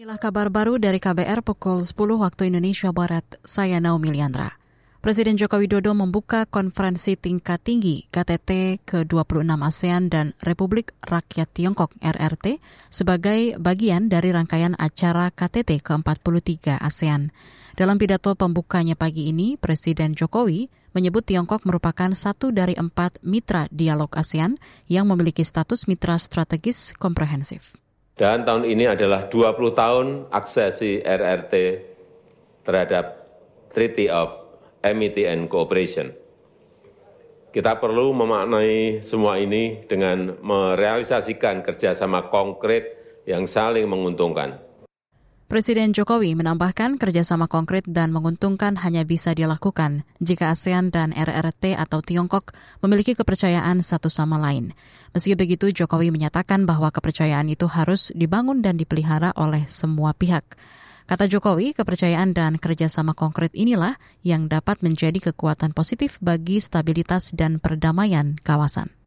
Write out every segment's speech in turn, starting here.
Inilah kabar baru dari KBR pukul 10 waktu Indonesia Barat. Saya Naomi Liandra. Presiden Joko Widodo membuka konferensi tingkat tinggi KTT ke-26 ASEAN dan Republik Rakyat Tiongkok RRT sebagai bagian dari rangkaian acara KTT ke-43 ASEAN. Dalam pidato pembukanya pagi ini, Presiden Jokowi menyebut Tiongkok merupakan satu dari empat mitra dialog ASEAN yang memiliki status mitra strategis komprehensif. Dan tahun ini adalah 20 tahun aksesi RRT terhadap Treaty of Amity and Cooperation. Kita perlu memaknai semua ini dengan merealisasikan kerjasama konkret yang saling menguntungkan Presiden Jokowi menambahkan kerjasama konkret dan menguntungkan hanya bisa dilakukan jika ASEAN dan RRT atau Tiongkok memiliki kepercayaan satu sama lain. Meski begitu, Jokowi menyatakan bahwa kepercayaan itu harus dibangun dan dipelihara oleh semua pihak. Kata Jokowi, kepercayaan dan kerjasama konkret inilah yang dapat menjadi kekuatan positif bagi stabilitas dan perdamaian kawasan.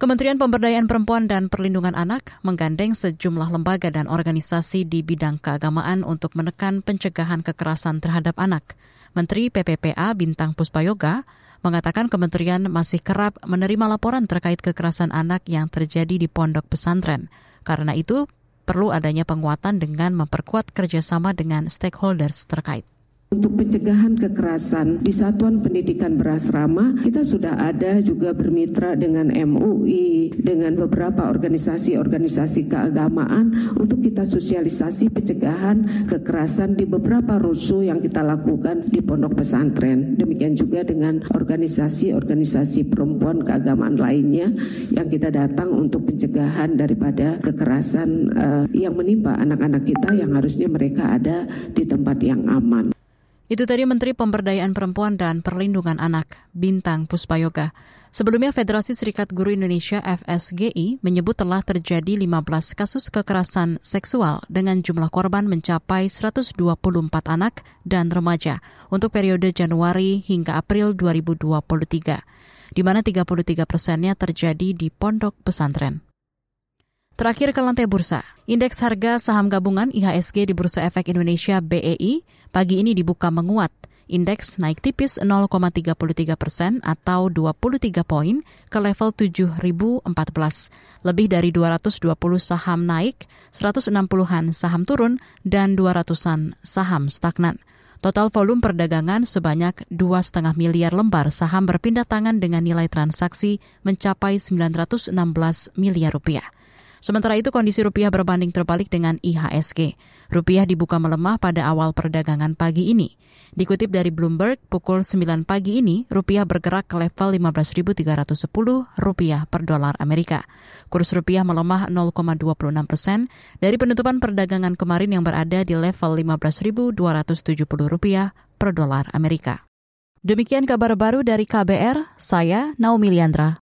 Kementerian Pemberdayaan Perempuan dan Perlindungan Anak menggandeng sejumlah lembaga dan organisasi di bidang keagamaan untuk menekan pencegahan kekerasan terhadap anak. Menteri PPPA Bintang Puspayoga mengatakan kementerian masih kerap menerima laporan terkait kekerasan anak yang terjadi di pondok pesantren. Karena itu, perlu adanya penguatan dengan memperkuat kerjasama dengan stakeholders terkait. Untuk pencegahan kekerasan di Satuan Pendidikan Berasrama, kita sudah ada juga bermitra dengan MUI, dengan beberapa organisasi-organisasi keagamaan untuk kita sosialisasi pencegahan kekerasan di beberapa rusuh yang kita lakukan di pondok pesantren. Demikian juga dengan organisasi-organisasi perempuan keagamaan lainnya yang kita datang untuk pencegahan daripada kekerasan uh, yang menimpa anak-anak kita yang harusnya mereka ada di tempat yang aman. Itu tadi Menteri Pemberdayaan Perempuan dan Perlindungan Anak, Bintang Puspayoga. Sebelumnya Federasi Serikat Guru Indonesia FSGI menyebut telah terjadi 15 kasus kekerasan seksual dengan jumlah korban mencapai 124 anak dan remaja untuk periode Januari hingga April 2023, di mana 33 persennya terjadi di pondok pesantren. Terakhir ke lantai bursa, indeks harga saham gabungan IHSG di Bursa Efek Indonesia BEI pagi ini dibuka menguat. Indeks naik tipis 0,33 persen atau 23 poin ke level 7.014. Lebih dari 220 saham naik, 160-an saham turun, dan 200-an saham stagnan. Total volume perdagangan sebanyak 2,5 miliar lembar saham berpindah tangan dengan nilai transaksi mencapai 916 miliar rupiah. Sementara itu kondisi rupiah berbanding terbalik dengan IHSG. Rupiah dibuka melemah pada awal perdagangan pagi ini. Dikutip dari Bloomberg, pukul 9 pagi ini, rupiah bergerak ke level 15.310 rupiah per dolar Amerika. Kurs rupiah melemah 0,26 persen dari penutupan perdagangan kemarin yang berada di level 15.270 rupiah per dolar Amerika. Demikian kabar baru dari KBR, saya Naomi Liandra.